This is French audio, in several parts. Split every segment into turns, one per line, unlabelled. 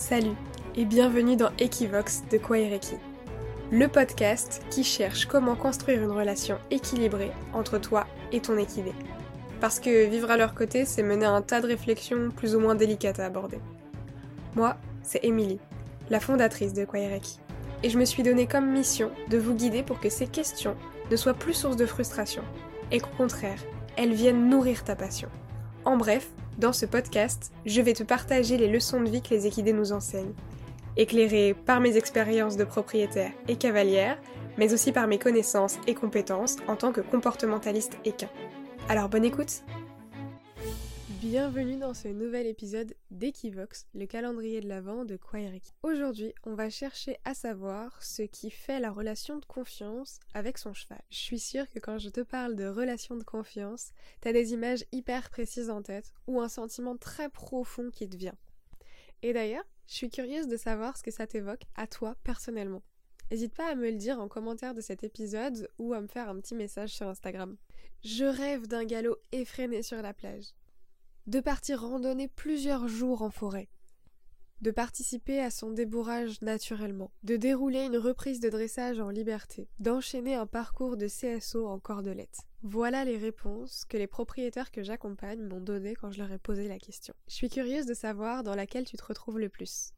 Salut et bienvenue dans Equivox de Kwaireki, le podcast qui cherche comment construire une relation équilibrée entre toi et ton équidé. Parce que vivre à leur côté, c'est mener un tas de réflexions plus ou moins délicates à aborder. Moi, c'est Émilie, la fondatrice de Kwaireki, et je me suis donné comme mission de vous guider pour que ces questions ne soient plus source de frustration, et qu'au contraire, elles viennent nourrir ta passion. En bref, dans ce podcast, je vais te partager les leçons de vie que les équidés nous enseignent, éclairées par mes expériences de propriétaire et cavalière, mais aussi par mes connaissances et compétences en tant que comportementaliste équin. Alors bonne écoute Bienvenue dans ce nouvel épisode d'Equivox, le calendrier de l'Avent de Quaeric. Aujourd'hui, on va chercher à savoir ce qui fait la relation de confiance avec son cheval. Je suis sûre que quand je te parle de relation de confiance, t'as des images hyper précises en tête ou un sentiment très profond qui te vient. Et d'ailleurs, je suis curieuse de savoir ce que ça t'évoque à toi personnellement. N'hésite pas à me le dire en commentaire de cet épisode ou à me faire un petit message sur Instagram. Je rêve d'un galop effréné sur la plage de partir randonner plusieurs jours en forêt, de participer à son débourrage naturellement, de dérouler une reprise de dressage en liberté, d'enchaîner un parcours de CSO en cordelette. Voilà les réponses que les propriétaires que j'accompagne m'ont données quand je leur ai posé la question. Je suis curieuse de savoir dans laquelle tu te retrouves le plus.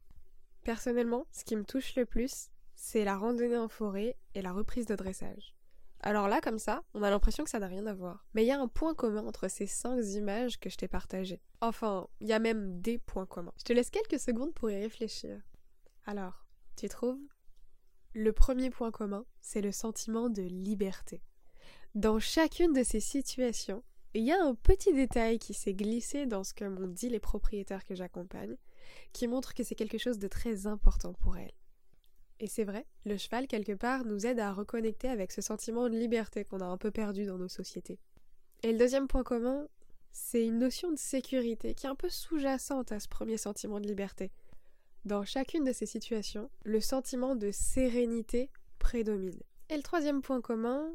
Personnellement, ce qui me touche le plus, c'est la randonnée en forêt et la reprise de dressage. Alors là, comme ça, on a l'impression que ça n'a rien à voir. Mais il y a un point commun entre ces cinq images que je t'ai partagées. Enfin, il y a même des points communs. Je te laisse quelques secondes pour y réfléchir. Alors, tu trouves? Le premier point commun, c'est le sentiment de liberté. Dans chacune de ces situations, il y a un petit détail qui s'est glissé dans ce que m'ont dit les propriétaires que j'accompagne, qui montre que c'est quelque chose de très important pour elles. Et c'est vrai, le cheval, quelque part, nous aide à reconnecter avec ce sentiment de liberté qu'on a un peu perdu dans nos sociétés. Et le deuxième point commun, c'est une notion de sécurité qui est un peu sous-jacente à ce premier sentiment de liberté. Dans chacune de ces situations, le sentiment de sérénité prédomine. Et le troisième point commun,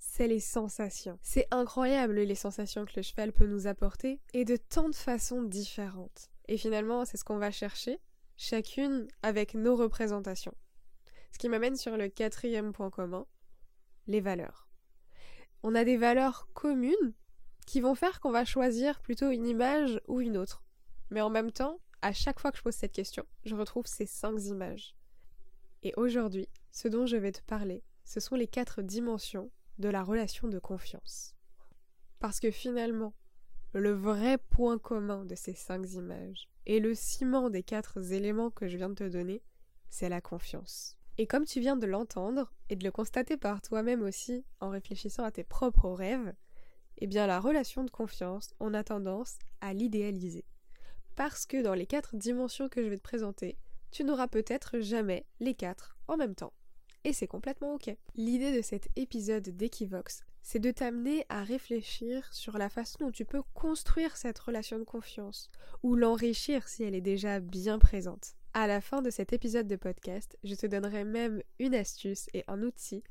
c'est les sensations. C'est incroyable les sensations que le cheval peut nous apporter, et de tant de façons différentes. Et finalement, c'est ce qu'on va chercher, chacune avec nos représentations. Ce qui m'amène sur le quatrième point commun, les valeurs. On a des valeurs communes qui vont faire qu'on va choisir plutôt une image ou une autre. Mais en même temps, à chaque fois que je pose cette question, je retrouve ces cinq images. Et aujourd'hui, ce dont je vais te parler, ce sont les quatre dimensions de la relation de confiance. Parce que finalement, le vrai point commun de ces cinq images et le ciment des quatre éléments que je viens de te donner, c'est la confiance. Et comme tu viens de l'entendre et de le constater par toi-même aussi en réfléchissant à tes propres rêves, eh bien la relation de confiance, on a tendance à l'idéaliser. Parce que dans les quatre dimensions que je vais te présenter, tu n'auras peut-être jamais les quatre en même temps. Et c'est complètement ok. L'idée de cet épisode d'Equivox, c'est de t'amener à réfléchir sur la façon dont tu peux construire cette relation de confiance, ou l'enrichir si elle est déjà bien présente. À la fin de cet épisode de podcast, je te donnerai même une astuce et un outil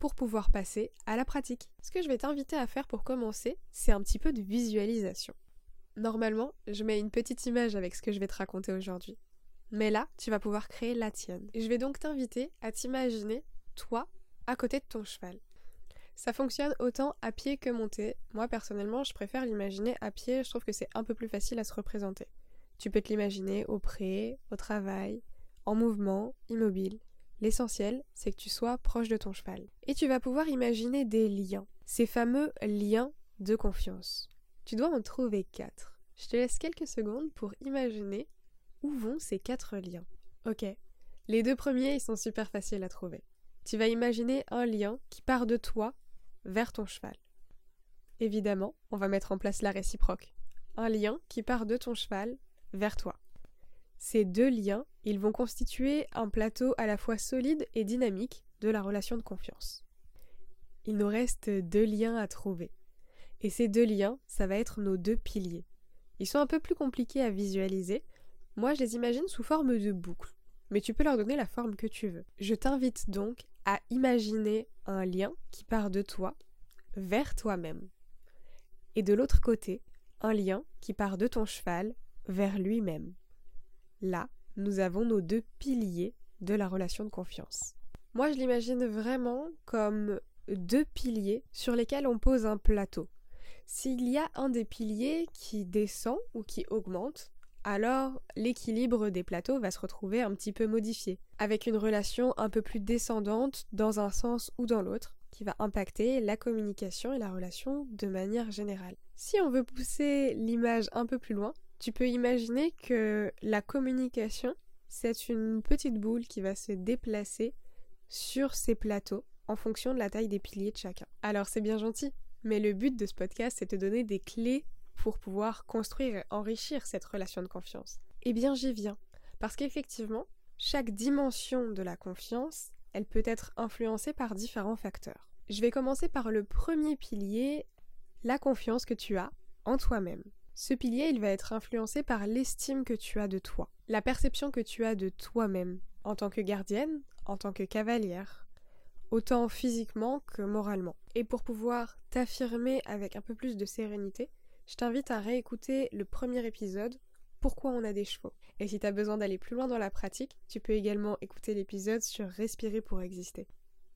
pour pouvoir passer à la pratique. Ce que je vais t'inviter à faire pour commencer, c'est un petit peu de visualisation. Normalement, je mets une petite image avec ce que je vais te raconter aujourd'hui. Mais là, tu vas pouvoir créer la tienne. Je vais donc t'inviter à t'imaginer, toi, à côté de ton cheval. Ça fonctionne autant à pied que monté. Moi, personnellement, je préfère l'imaginer à pied, je trouve que c'est un peu plus facile à se représenter. Tu peux te l'imaginer au pré, au travail, en mouvement, immobile. L'essentiel, c'est que tu sois proche de ton cheval. Et tu vas pouvoir imaginer des liens, ces fameux liens de confiance. Tu dois en trouver quatre. Je te laisse quelques secondes pour imaginer où vont ces quatre liens. Ok. Les deux premiers, ils sont super faciles à trouver. Tu vas imaginer un lien qui part de toi vers ton cheval. Évidemment, on va mettre en place la réciproque. Un lien qui part de ton cheval vers toi. Ces deux liens, ils vont constituer un plateau à la fois solide et dynamique de la relation de confiance. Il nous reste deux liens à trouver. Et ces deux liens, ça va être nos deux piliers. Ils sont un peu plus compliqués à visualiser. Moi, je les imagine sous forme de boucles. Mais tu peux leur donner la forme que tu veux. Je t'invite donc à imaginer un lien qui part de toi vers toi-même. Et de l'autre côté, un lien qui part de ton cheval vers lui-même. Là, nous avons nos deux piliers de la relation de confiance. Moi, je l'imagine vraiment comme deux piliers sur lesquels on pose un plateau. S'il y a un des piliers qui descend ou qui augmente, alors l'équilibre des plateaux va se retrouver un petit peu modifié, avec une relation un peu plus descendante dans un sens ou dans l'autre, qui va impacter la communication et la relation de manière générale. Si on veut pousser l'image un peu plus loin, tu peux imaginer que la communication, c'est une petite boule qui va se déplacer sur ces plateaux en fonction de la taille des piliers de chacun. Alors c'est bien gentil, mais le but de ce podcast, c'est de donner des clés pour pouvoir construire et enrichir cette relation de confiance. Eh bien j'y viens, parce qu'effectivement, chaque dimension de la confiance, elle peut être influencée par différents facteurs. Je vais commencer par le premier pilier, la confiance que tu as en toi-même. Ce pilier, il va être influencé par l'estime que tu as de toi, la perception que tu as de toi-même, en tant que gardienne, en tant que cavalière, autant physiquement que moralement. Et pour pouvoir t'affirmer avec un peu plus de sérénité, je t'invite à réécouter le premier épisode Pourquoi on a des chevaux. Et si tu as besoin d'aller plus loin dans la pratique, tu peux également écouter l'épisode sur Respirer pour exister.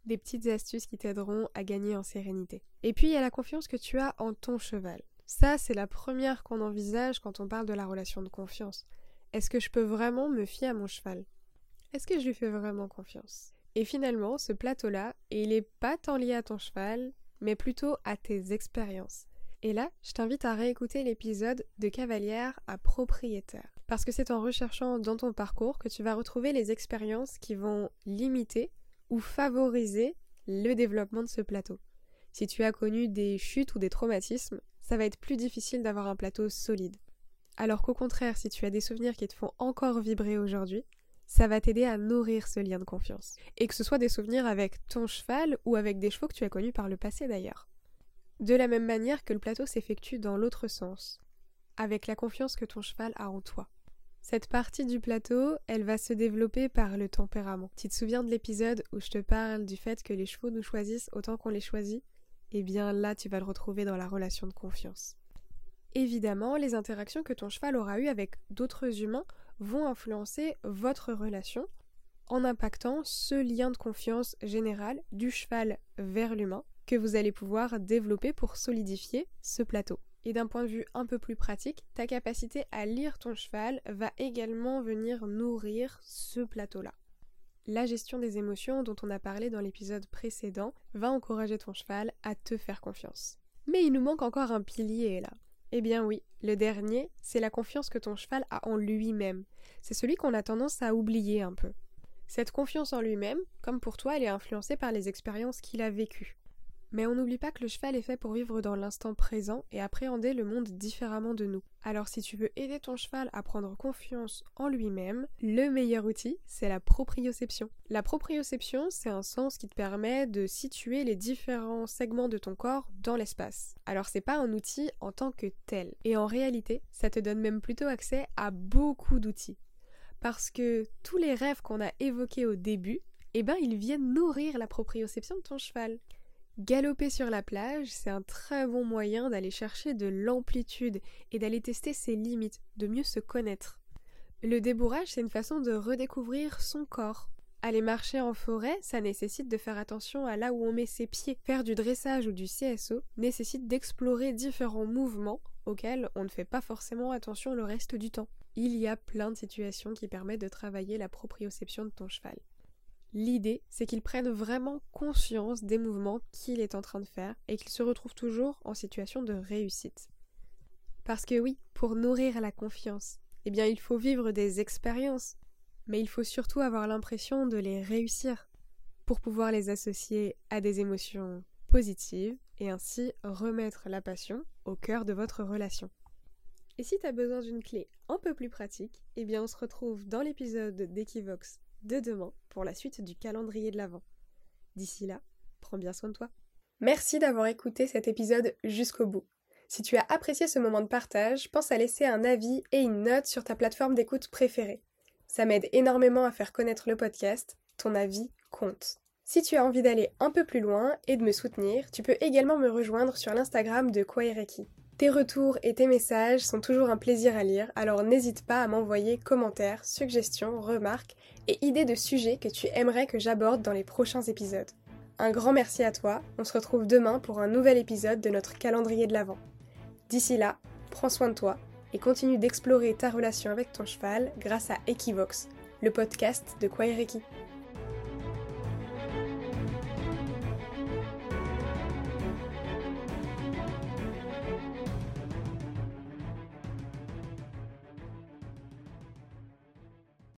Des petites astuces qui t'aideront à gagner en sérénité. Et puis il y a la confiance que tu as en ton cheval. Ça, c'est la première qu'on envisage quand on parle de la relation de confiance. Est-ce que je peux vraiment me fier à mon cheval? Est-ce que je lui fais vraiment confiance? Et finalement, ce plateau-là, il n'est pas tant lié à ton cheval, mais plutôt à tes expériences. Et là, je t'invite à réécouter l'épisode de cavalière à propriétaire. Parce que c'est en recherchant dans ton parcours que tu vas retrouver les expériences qui vont limiter ou favoriser le développement de ce plateau. Si tu as connu des chutes ou des traumatismes, ça va être plus difficile d'avoir un plateau solide. Alors qu'au contraire, si tu as des souvenirs qui te font encore vibrer aujourd'hui, ça va t'aider à nourrir ce lien de confiance. Et que ce soit des souvenirs avec ton cheval ou avec des chevaux que tu as connus par le passé d'ailleurs. De la même manière que le plateau s'effectue dans l'autre sens, avec la confiance que ton cheval a en toi. Cette partie du plateau, elle va se développer par le tempérament. Tu te souviens de l'épisode où je te parle du fait que les chevaux nous choisissent autant qu'on les choisit? Eh bien là tu vas le retrouver dans la relation de confiance. Évidemment, les interactions que ton cheval aura eues avec d'autres humains vont influencer votre relation en impactant ce lien de confiance général du cheval vers l'humain que vous allez pouvoir développer pour solidifier ce plateau. Et d'un point de vue un peu plus pratique, ta capacité à lire ton cheval va également venir nourrir ce plateau-là la gestion des émotions dont on a parlé dans l'épisode précédent va encourager ton cheval à te faire confiance. Mais il nous manque encore un pilier là. Eh bien oui, le dernier, c'est la confiance que ton cheval a en lui-même. C'est celui qu'on a tendance à oublier un peu. Cette confiance en lui-même, comme pour toi, elle est influencée par les expériences qu'il a vécues. Mais on n'oublie pas que le cheval est fait pour vivre dans l'instant présent et appréhender le monde différemment de nous. Alors si tu veux aider ton cheval à prendre confiance en lui-même, le meilleur outil, c'est la proprioception. La proprioception, c'est un sens qui te permet de situer les différents segments de ton corps dans l'espace. Alors c'est pas un outil en tant que tel. Et en réalité, ça te donne même plutôt accès à beaucoup d'outils. Parce que tous les rêves qu'on a évoqués au début, eh ben ils viennent nourrir la proprioception de ton cheval. Galoper sur la plage, c'est un très bon moyen d'aller chercher de l'amplitude et d'aller tester ses limites, de mieux se connaître. Le débourrage, c'est une façon de redécouvrir son corps. Aller marcher en forêt, ça nécessite de faire attention à là où on met ses pieds. Faire du dressage ou du CSO nécessite d'explorer différents mouvements auxquels on ne fait pas forcément attention le reste du temps. Il y a plein de situations qui permettent de travailler la proprioception de ton cheval. L'idée, c'est qu'il prenne vraiment conscience des mouvements qu'il est en train de faire et qu'il se retrouve toujours en situation de réussite. Parce que oui, pour nourrir la confiance, eh bien il faut vivre des expériences, mais il faut surtout avoir l'impression de les réussir pour pouvoir les associer à des émotions positives et ainsi remettre la passion au cœur de votre relation. Et si tu as besoin d'une clé un peu plus pratique, eh bien on se retrouve dans l'épisode d'Equivox de demain pour la suite du calendrier de l'Avent. D'ici là, prends bien soin de toi. Merci d'avoir écouté cet épisode jusqu'au bout. Si tu as apprécié ce moment de partage, pense à laisser un avis et une note sur ta plateforme d'écoute préférée. Ça m'aide énormément à faire connaître le podcast, ton avis compte. Si tu as envie d'aller un peu plus loin et de me soutenir, tu peux également me rejoindre sur l'Instagram de Kwaireki. Tes retours et tes messages sont toujours un plaisir à lire, alors n'hésite pas à m'envoyer commentaires, suggestions, remarques et idées de sujets que tu aimerais que j'aborde dans les prochains épisodes. Un grand merci à toi, on se retrouve demain pour un nouvel épisode de notre calendrier de l'Avent. D'ici là, prends soin de toi et continue d'explorer ta relation avec ton cheval grâce à Equivox, le podcast de Quaireki.